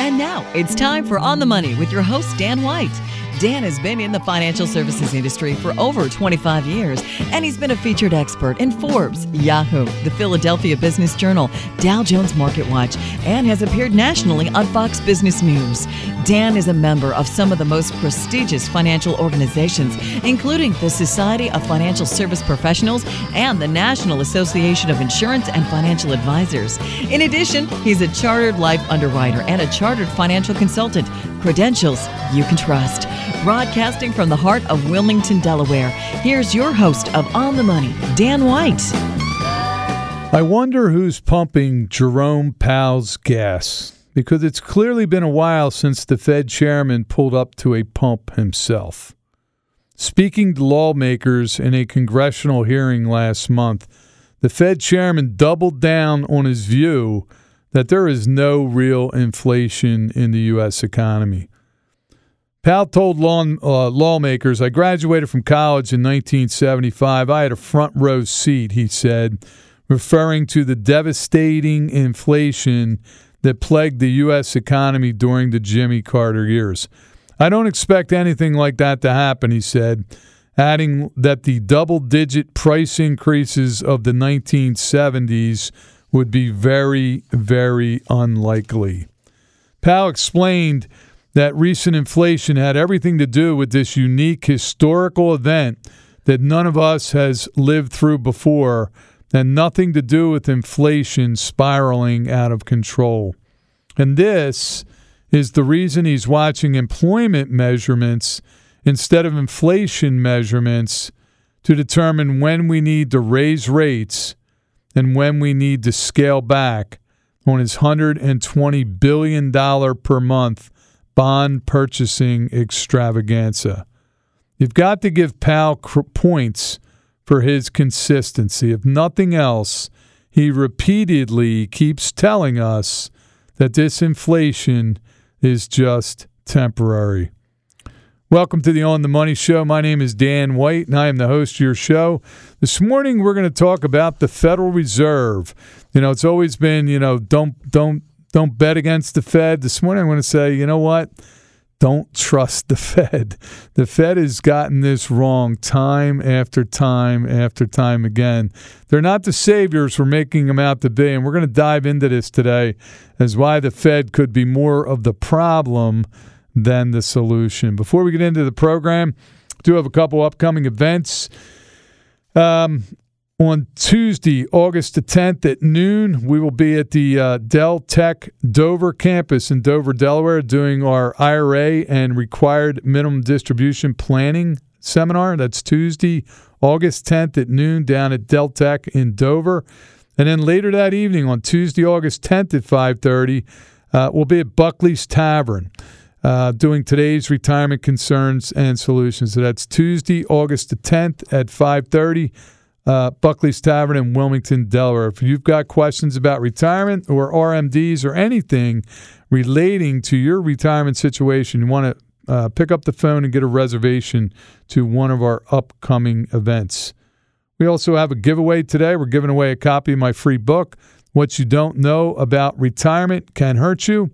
And now it's time for On the Money with your host, Dan White. Dan has been in the financial services industry for over 25 years, and he's been a featured expert in Forbes, Yahoo, the Philadelphia Business Journal, Dow Jones Market Watch, and has appeared nationally on Fox Business News. Dan is a member of some of the most prestigious financial organizations, including the Society of Financial Service Professionals and the National Association of Insurance and Financial Advisors. In addition, he's a chartered life underwriter and a chartered financial consultant. Credentials you can trust. Broadcasting from the heart of Wilmington, Delaware, here's your host of On the Money, Dan White. I wonder who's pumping Jerome Powell's gas because it's clearly been a while since the Fed chairman pulled up to a pump himself. Speaking to lawmakers in a congressional hearing last month, the Fed chairman doubled down on his view that there is no real inflation in the U.S. economy. Powell told uh, lawmakers, I graduated from college in 1975. I had a front row seat, he said, referring to the devastating inflation that plagued the U.S. economy during the Jimmy Carter years. I don't expect anything like that to happen, he said, adding that the double digit price increases of the 1970s would be very, very unlikely. Powell explained that recent inflation had everything to do with this unique historical event that none of us has lived through before and nothing to do with inflation spiraling out of control. And this is the reason he's watching employment measurements instead of inflation measurements to determine when we need to raise rates and when we need to scale back on his $120 billion per month bond purchasing extravaganza. You've got to give Powell points for his consistency. If nothing else, he repeatedly keeps telling us that this inflation is just temporary. Welcome to the On the Money Show. My name is Dan White, and I am the host of your show. This morning, we're going to talk about the Federal Reserve. You know, it's always been, you know, don't don't don't bet against the Fed. This morning, I'm going to say, you know what? Don't trust the Fed. The Fed has gotten this wrong time after time after time again. They're not the saviors we're making them out to be. And we're going to dive into this today as why the Fed could be more of the problem than the solution. Before we get into the program, I do have a couple upcoming events. Um, on Tuesday, August the 10th at noon, we will be at the uh, Del Tech Dover campus in Dover, Delaware, doing our IRA and required minimum distribution planning seminar. That's Tuesday, August 10th at noon down at Del Tech in Dover. And then later that evening on Tuesday, August 10th at 5:30, uh, we'll be at Buckley's Tavern. Uh, doing today's retirement concerns and solutions. So that's Tuesday, August the 10th at 5:30 uh, Buckley's Tavern in Wilmington, Delaware. If you've got questions about retirement or RMDs or anything relating to your retirement situation, you want to uh, pick up the phone and get a reservation to one of our upcoming events. We also have a giveaway today. We're giving away a copy of my free book, What You Don't Know About Retirement Can Hurt You.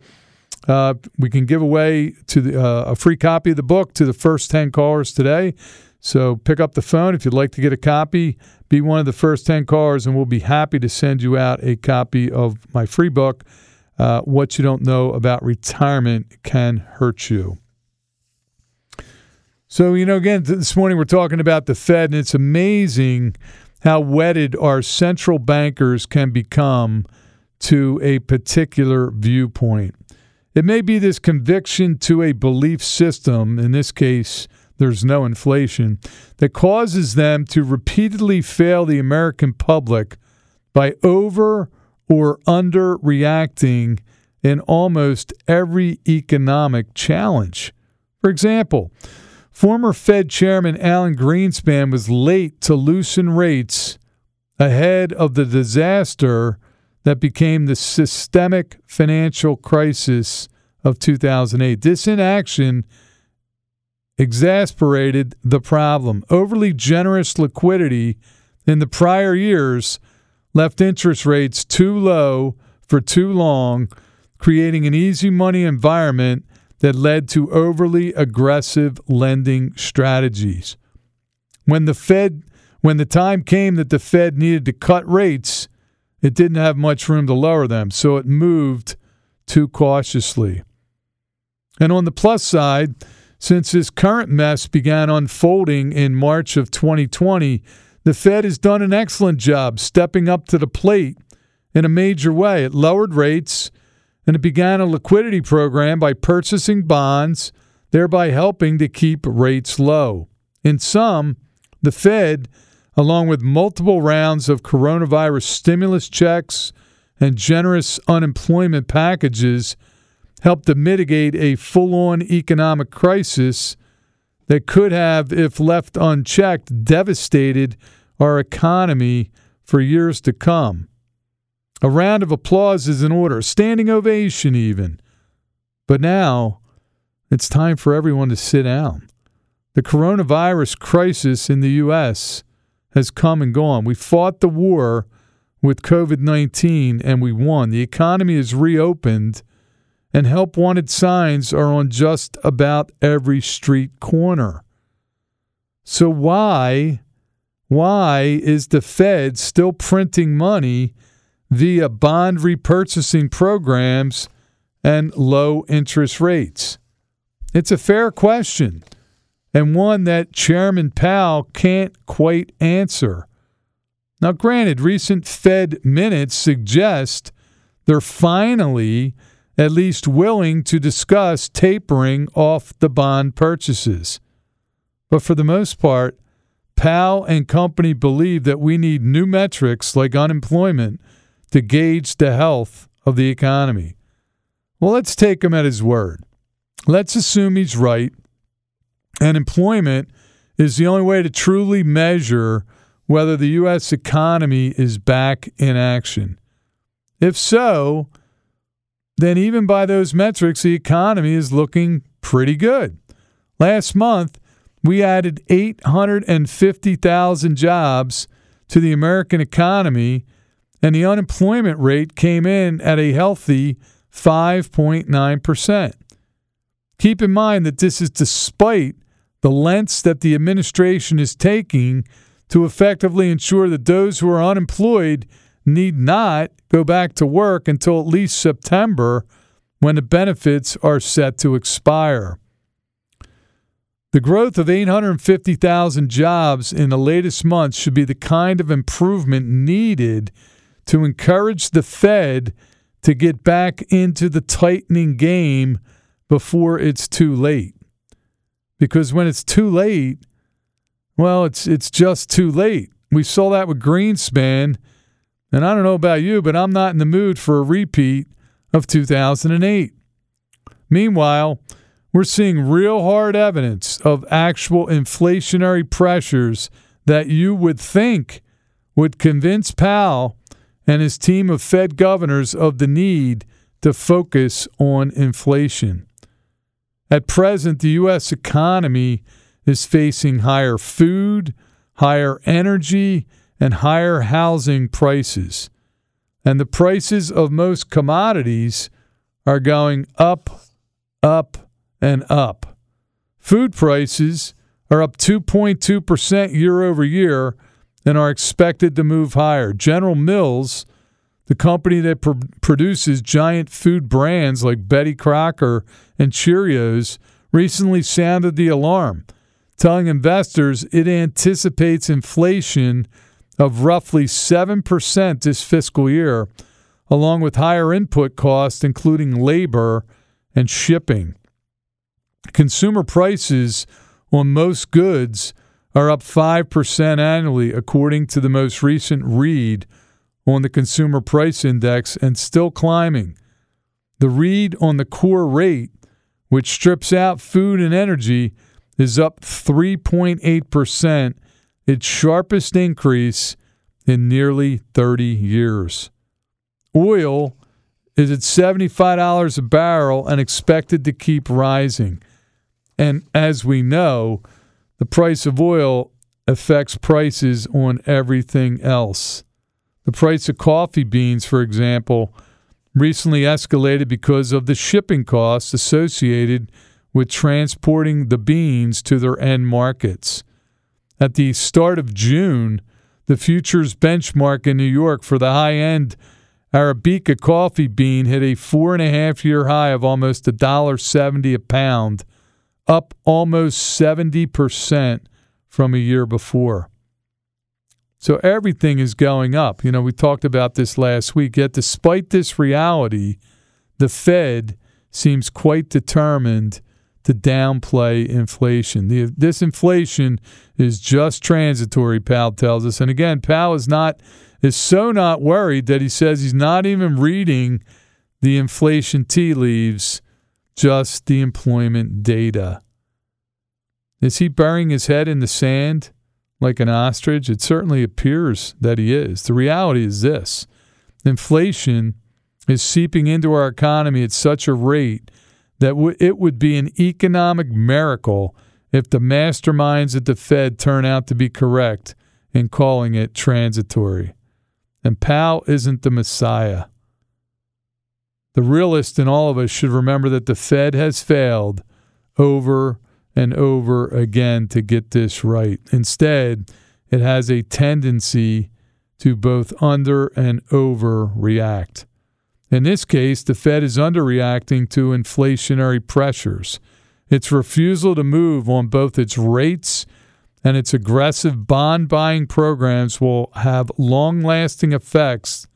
Uh, we can give away to the, uh, a free copy of the book to the first 10 callers today. So pick up the phone if you'd like to get a copy be one of the first 10 callers, and we'll be happy to send you out a copy of my free book, uh, What You Don't Know About Retirement Can Hurt You. So, you know, again, this morning we're talking about the Fed, and it's amazing how wedded our central bankers can become to a particular viewpoint. It may be this conviction to a belief system, in this case, there's no inflation, that causes them to repeatedly fail the American public by over or under reacting in almost every economic challenge. For example, former Fed Chairman Alan Greenspan was late to loosen rates ahead of the disaster that became the systemic financial crisis of 2008. This inaction exasperated the problem. Overly generous liquidity in the prior years left interest rates too low for too long, creating an easy money environment that led to overly aggressive lending strategies. When the Fed when the time came that the Fed needed to cut rates, it didn't have much room to lower them, so it moved too cautiously. And on the plus side, since this current mess began unfolding in March of 2020, the Fed has done an excellent job stepping up to the plate in a major way. It lowered rates and it began a liquidity program by purchasing bonds, thereby helping to keep rates low. In sum, the Fed, along with multiple rounds of coronavirus stimulus checks and generous unemployment packages, helped to mitigate a full on economic crisis that could have, if left unchecked, devastated our economy for years to come. A round of applause is in order, standing ovation even. But now it's time for everyone to sit down. The coronavirus crisis in the U.S. has come and gone. We fought the war with COVID 19 and we won. The economy is reopened and help wanted signs are on just about every street corner. So why why is the Fed still printing money via bond repurchasing programs and low interest rates? It's a fair question and one that Chairman Powell can't quite answer. Now, granted, recent Fed minutes suggest they're finally at least willing to discuss tapering off the bond purchases. But for the most part, Powell and company believe that we need new metrics like unemployment to gauge the health of the economy. Well, let's take him at his word. Let's assume he's right, and employment is the only way to truly measure whether the U.S. economy is back in action. If so, then even by those metrics, the economy is looking pretty good. Last month, we added 850,000 jobs to the American economy, and the unemployment rate came in at a healthy 5.9%. Keep in mind that this is despite the lengths that the administration is taking to effectively ensure that those who are unemployed need not go back to work until at least September when the benefits are set to expire. The growth of 850,000 jobs in the latest months should be the kind of improvement needed to encourage the Fed to get back into the tightening game before it's too late. Because when it's too late, well, it's it's just too late. We saw that with Greenspan and I don't know about you, but I'm not in the mood for a repeat of 2008. Meanwhile, we're seeing real hard evidence of actual inflationary pressures that you would think would convince Powell and his team of Fed governors of the need to focus on inflation. At present, the U.S. economy is facing higher food, higher energy, and higher housing prices. And the prices of most commodities are going up, up, and up. Food prices are up 2.2% year over year and are expected to move higher. General Mills, the company that pr- produces giant food brands like Betty Crocker and Cheerios, recently sounded the alarm, telling investors it anticipates inflation of roughly 7% this fiscal year, along with higher input costs, including labor and shipping. Consumer prices on most goods are up 5% annually, according to the most recent read on the Consumer Price Index, and still climbing. The read on the core rate, which strips out food and energy, is up 3.8% its sharpest increase in nearly 30 years. Oil is at $75 a barrel and expected to keep rising. And as we know, the price of oil affects prices on everything else. The price of coffee beans, for example, recently escalated because of the shipping costs associated with transporting the beans to their end markets. At the start of June, the futures benchmark in New York for the high end Arabica coffee bean hit a four and a half year high of almost $1.70 a pound, up almost 70% from a year before. So everything is going up. You know, we talked about this last week. Yet, despite this reality, the Fed seems quite determined to downplay inflation. The, this inflation is just transitory, Powell tells us. And again, Powell is not is so not worried that he says he's not even reading the inflation tea leaves, just the employment data. Is he burying his head in the sand like an ostrich? It certainly appears that he is. The reality is this inflation is seeping into our economy at such a rate that w- it would be an economic miracle if the masterminds at the Fed turn out to be correct in calling it transitory. And Powell isn't the Messiah. The realist in all of us should remember that the Fed has failed over and over again to get this right. Instead, it has a tendency to both under and overreact. In this case, the Fed is underreacting to inflationary pressures. Its refusal to move on both its rates and its aggressive bond buying programs will have long lasting effects,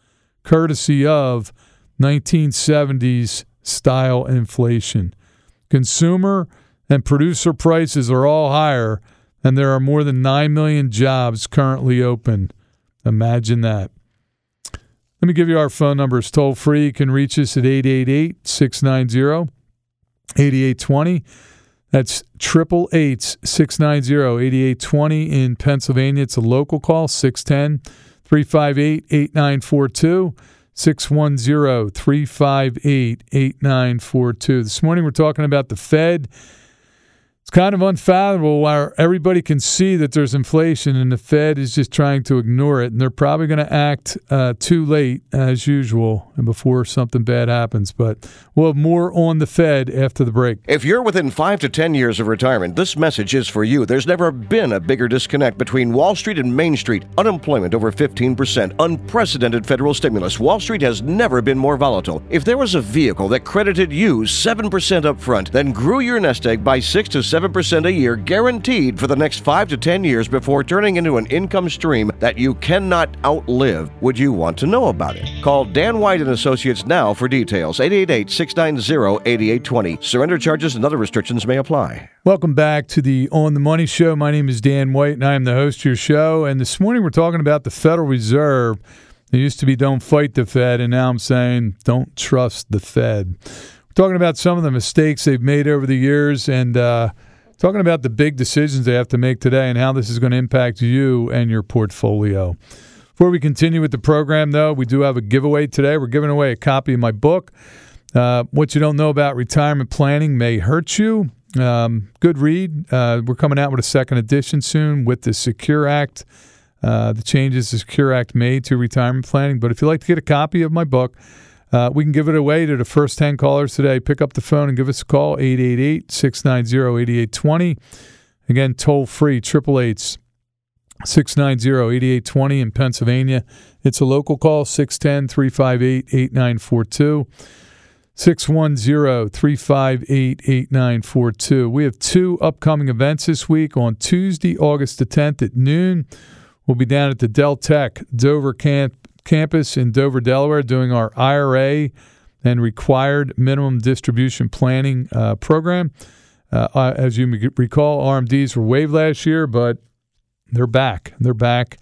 courtesy of 1970s style inflation. Consumer and producer prices are all higher, and there are more than 9 million jobs currently open. Imagine that. Let me give you our phone numbers toll free. You can reach us at 888 690 8820. That's 888 690 8820 in Pennsylvania. It's a local call, 610 358 8942. 610 358 8942. This morning we're talking about the Fed it's kind of unfathomable why everybody can see that there's inflation and the Fed is just trying to ignore it. And they're probably going to act uh, too late, as usual, and before something bad happens. But we'll have more on the Fed after the break. If you're within five to 10 years of retirement, this message is for you. There's never been a bigger disconnect between Wall Street and Main Street. Unemployment over 15%, unprecedented federal stimulus. Wall Street has never been more volatile. If there was a vehicle that credited you 7% up front, then grew your nest egg by 6 to 7 7% a year guaranteed for the next 5 to 10 years before turning into an income stream that you cannot outlive. Would you want to know about it? Call Dan White and Associates now for details. 888-690-8820. Surrender charges and other restrictions may apply. Welcome back to the On the Money show. My name is Dan White and I am the host of your show and this morning we're talking about the Federal Reserve. It used to be don't fight the Fed and now I'm saying don't trust the Fed. We're talking about some of the mistakes they've made over the years and uh, talking about the big decisions they have to make today and how this is going to impact you and your portfolio. Before we continue with the program, though, we do have a giveaway today. We're giving away a copy of my book. Uh, what you don't know about retirement planning may hurt you. Um, good read. Uh, we're coming out with a second edition soon with the Secure Act, uh, the changes the Secure Act made to retirement planning. But if you'd like to get a copy of my book, uh, we can give it away to the first 10 callers today. Pick up the phone and give us a call, 888 690 8820. Again, toll free, 888 690 8820 in Pennsylvania. It's a local call, 610 358 8942. 610 358 8942. We have two upcoming events this week on Tuesday, August the 10th at noon. We'll be down at the Del Tech Dover camp campus in Dover, Delaware, doing our IRA and required minimum distribution planning uh, program. Uh, uh as you recall, RMDs were waived last year, but they're back. They're back.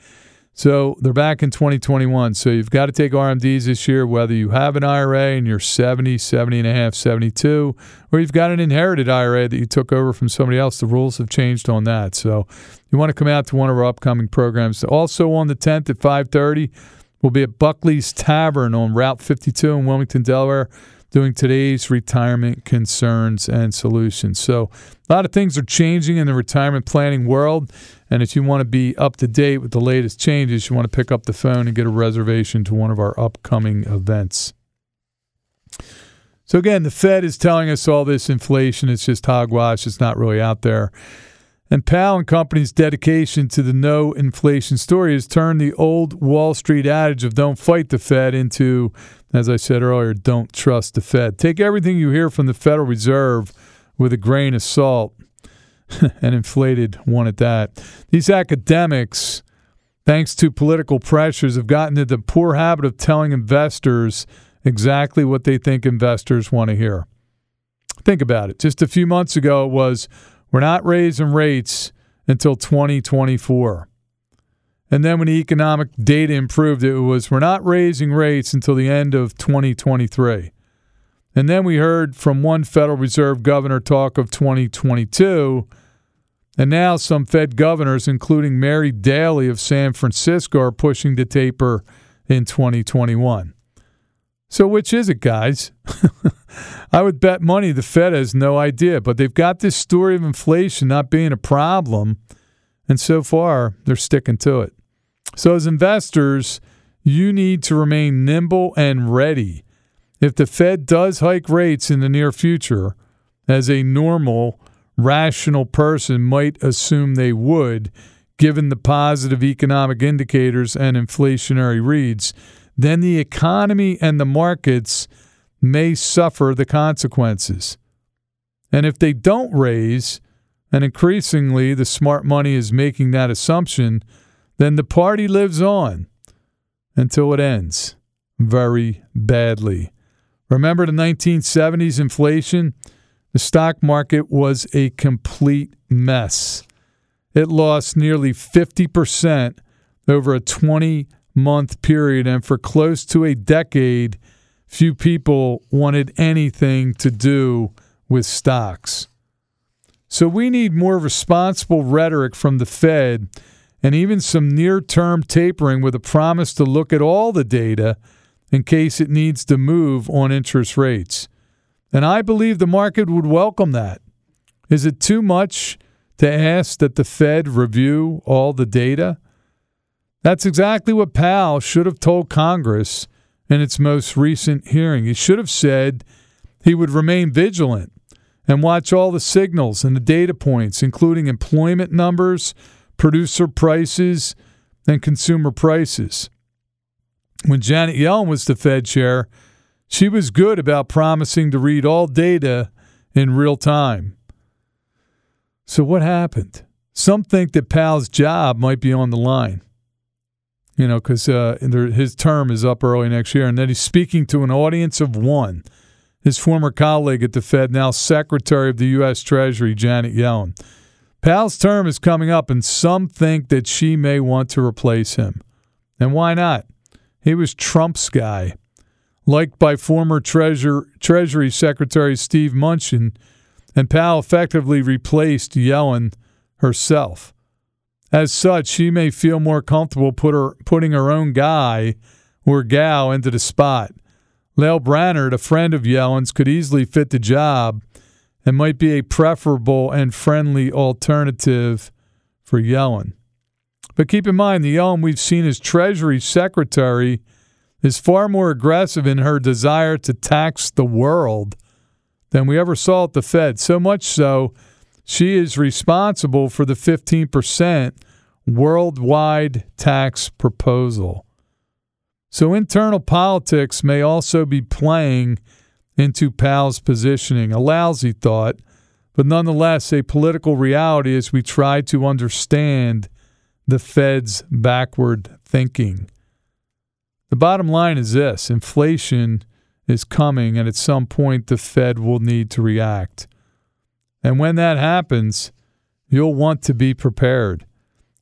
So they're back in 2021. So you've got to take RMDs this year, whether you have an IRA and you're 70, 70 and a half, 72, or you've got an inherited IRA that you took over from somebody else. The rules have changed on that. So you want to come out to one of our upcoming programs. Also on the 10th at 530, We'll be at Buckley's Tavern on Route 52 in Wilmington, Delaware, doing today's retirement concerns and solutions. So, a lot of things are changing in the retirement planning world. And if you want to be up to date with the latest changes, you want to pick up the phone and get a reservation to one of our upcoming events. So again, the Fed is telling us all this inflation. It's just hogwash. It's not really out there. And Powell and Company's dedication to the no inflation story has turned the old Wall Street adage of don't fight the Fed into, as I said earlier, don't trust the Fed. Take everything you hear from the Federal Reserve with a grain of salt, an inflated one at that. These academics, thanks to political pressures, have gotten into the poor habit of telling investors exactly what they think investors want to hear. Think about it. Just a few months ago, it was we're not raising rates until 2024. And then when the economic data improved, it was we're not raising rates until the end of 2023. And then we heard from one Federal Reserve governor talk of 2022. And now some Fed governors, including Mary Daly of San Francisco, are pushing to taper in 2021. So, which is it, guys? I would bet money the Fed has no idea, but they've got this story of inflation not being a problem. And so far, they're sticking to it. So, as investors, you need to remain nimble and ready. If the Fed does hike rates in the near future, as a normal, rational person might assume they would, given the positive economic indicators and inflationary reads, then the economy and the markets may suffer the consequences. And if they don't raise, and increasingly the smart money is making that assumption, then the party lives on until it ends very badly. Remember the 1970s inflation? The stock market was a complete mess. It lost nearly 50% over a 20 month period, and for close to a decade, few people wanted anything to do with stocks. So we need more responsible rhetoric from the Fed and even some near term tapering with a promise to look at all the data in case it needs to move on interest rates. And I believe the market would welcome that. Is it too much to ask that the Fed review all the data? That's exactly what Powell should have told Congress in its most recent hearing. He should have said he would remain vigilant and watch all the signals and the data points, including employment numbers, producer prices, and consumer prices. When Janet Yellen was the Fed chair, she was good about promising to read all data in real time. So, what happened? Some think that Powell's job might be on the line you know, because uh, his term is up early next year, and then he's speaking to an audience of one. His former colleague at the Fed, now Secretary of the U.S. Treasury, Janet Yellen. Powell's term is coming up, and some think that she may want to replace him. And why not? He was Trump's guy, liked by former Treasure, Treasury Secretary Steve Mnuchin, and Powell effectively replaced Yellen herself. As such, she may feel more comfortable put her, putting her own guy or gal into the spot. Lael Brainard, a friend of Yellen's, could easily fit the job and might be a preferable and friendly alternative for Yellen. But keep in mind, the Yellen we've seen as Treasury Secretary is far more aggressive in her desire to tax the world than we ever saw at the Fed. So much so she is responsible for the 15% worldwide tax proposal. So internal politics may also be playing into Powell's positioning. A lousy thought, but nonetheless a political reality as we try to understand the Fed's backward thinking. The bottom line is this inflation is coming, and at some point the Fed will need to react. And when that happens, you'll want to be prepared.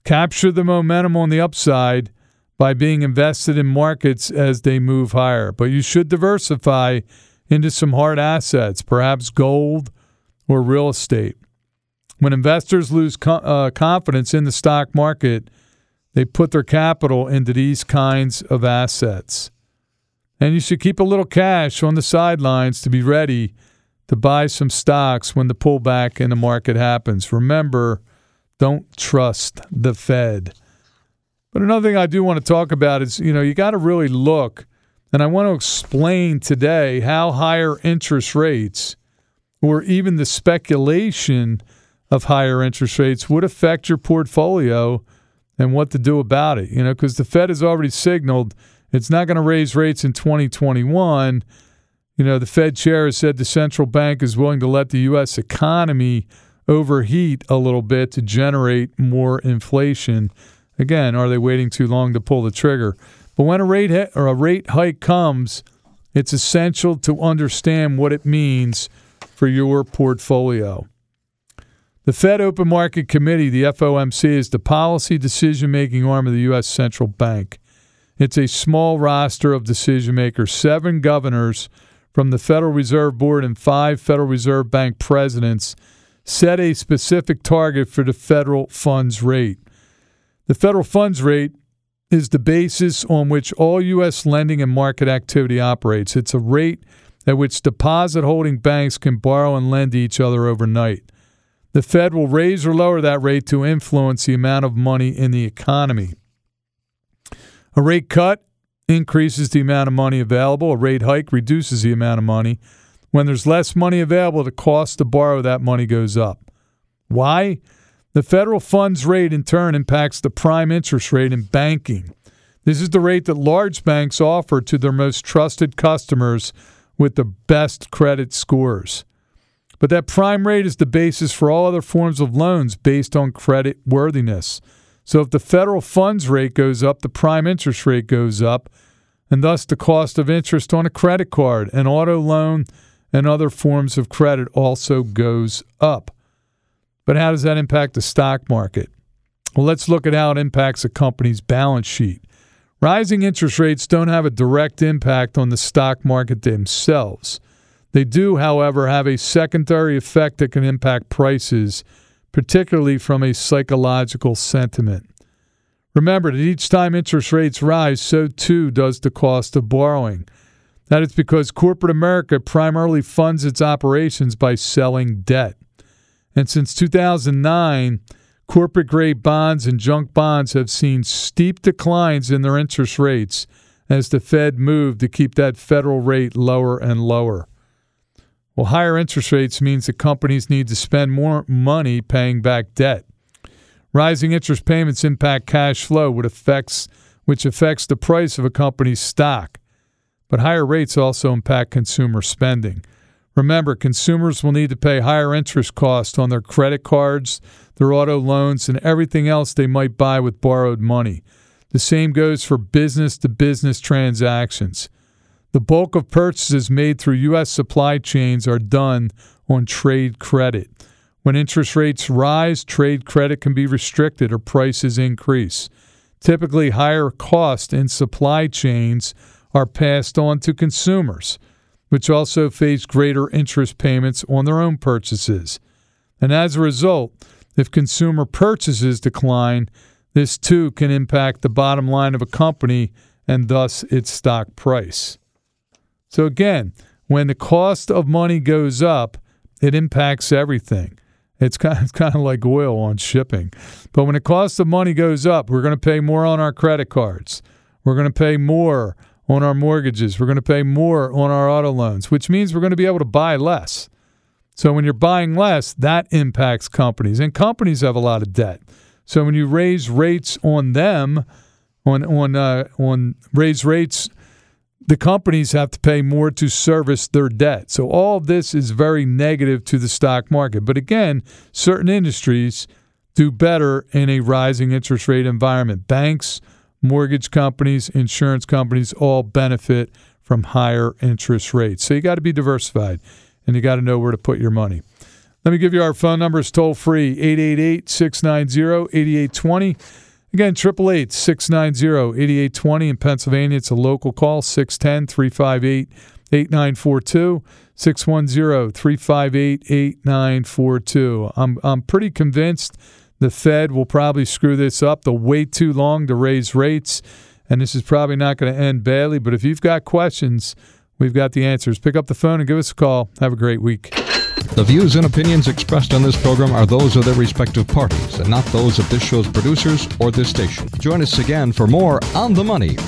Capture the momentum on the upside by being invested in markets as they move higher. But you should diversify into some hard assets, perhaps gold or real estate. When investors lose co- uh, confidence in the stock market, they put their capital into these kinds of assets. And you should keep a little cash on the sidelines to be ready to buy some stocks when the pullback in the market happens. Remember, don't trust the Fed. But another thing I do want to talk about is, you know, you got to really look And I want to explain today how higher interest rates or even the speculation of higher interest rates would affect your portfolio and what to do about it. You know, because the Fed has already signaled it's not going to raise rates in 2021. You know, the Fed chair has said the central bank is willing to let the U.S. economy overheat a little bit to generate more inflation. Again, are they waiting too long to pull the trigger? But when a rate ha- or a rate hike comes, it's essential to understand what it means for your portfolio. The Fed Open Market Committee, the FOMC, is the policy decision making arm of the U.S. Central Bank. It's a small roster of decision makers, seven governors from the Federal Reserve Board and five Federal Reserve Bank presidents set a specific target for the federal funds rate. The federal funds rate is the basis on which all U.S. lending and market activity operates. It's a rate at which deposit holding banks can borrow and lend to each other overnight. The Fed will raise or lower that rate to influence the amount of money in the economy. A rate cut increases the amount of money available, a rate hike reduces the amount of money. When there's less money available, the cost to borrow that money goes up. Why? The federal funds rate, in turn, impacts the prime interest rate in banking. This is the rate that large banks offer to their most trusted customers with the best credit scores. But that prime rate is the basis for all other forms of loans based on credit worthiness. So if the federal funds rate goes up, the prime interest rate goes up, and thus the cost of interest on a credit card, an auto loan, and other forms of credit also goes up. But how does that impact the stock market? Well, let's look at how it impacts a company's balance sheet. Rising interest rates don't have a direct impact on the stock market themselves. They do, however, have a secondary effect that can impact prices, particularly from a psychological sentiment. Remember that each time interest rates rise, so too does the cost of borrowing. That is because corporate America primarily funds its operations by selling debt. And since 2009, corporate grade bonds and junk bonds have seen steep declines in their interest rates as the Fed moved to keep that federal rate lower and lower. Well, higher interest rates means that companies need to spend more money paying back debt. Rising interest payments impact cash flow, which affects, which affects the price of a company's stock. But higher rates also impact consumer spending. Remember, consumers will need to pay higher interest costs on their credit cards, their auto loans, and everything else they might buy with borrowed money. The same goes for business to business transactions. The bulk of purchases made through U.S. supply chains are done on trade credit. When interest rates rise, trade credit can be restricted or prices increase. Typically, higher costs in supply chains are passed on to consumers which also face greater interest payments on their own purchases. And as a result, if consumer purchases decline, this too can impact the bottom line of a company and thus its stock price. So, again, when the cost of money goes up, it impacts everything. It's kind, of, it's kind of like oil on shipping. But when the cost of money goes up, we're going to pay more on our credit cards. We're going to pay more on our mortgages. We're going to pay more on our auto loans, which means we're going to be able to buy less. So when you're buying less, that impacts companies, and companies have a lot of debt. So when you raise rates on them, on on uh, on raise rates, the companies have to pay more to service their debt. So all of this is very negative to the stock market. But again, certain industries do better in a rising interest rate environment. Banks mortgage companies, insurance companies all benefit from higher interest rates. So you got to be diversified and you got to know where to put your money. Let me give you our phone numbers toll free 888 690 8820. Again, 888 690 8820 in Pennsylvania. It's a local call 610 358 8942. 610 358 8942. I'm pretty convinced the Fed will probably screw this up. They'll wait too long to raise rates, and this is probably not going to end badly. But if you've got questions, we've got the answers. Pick up the phone and give us a call. Have a great week. The views and opinions expressed on this program are those of their respective parties and not those of this show's producers or this station. Join us again for more On the Money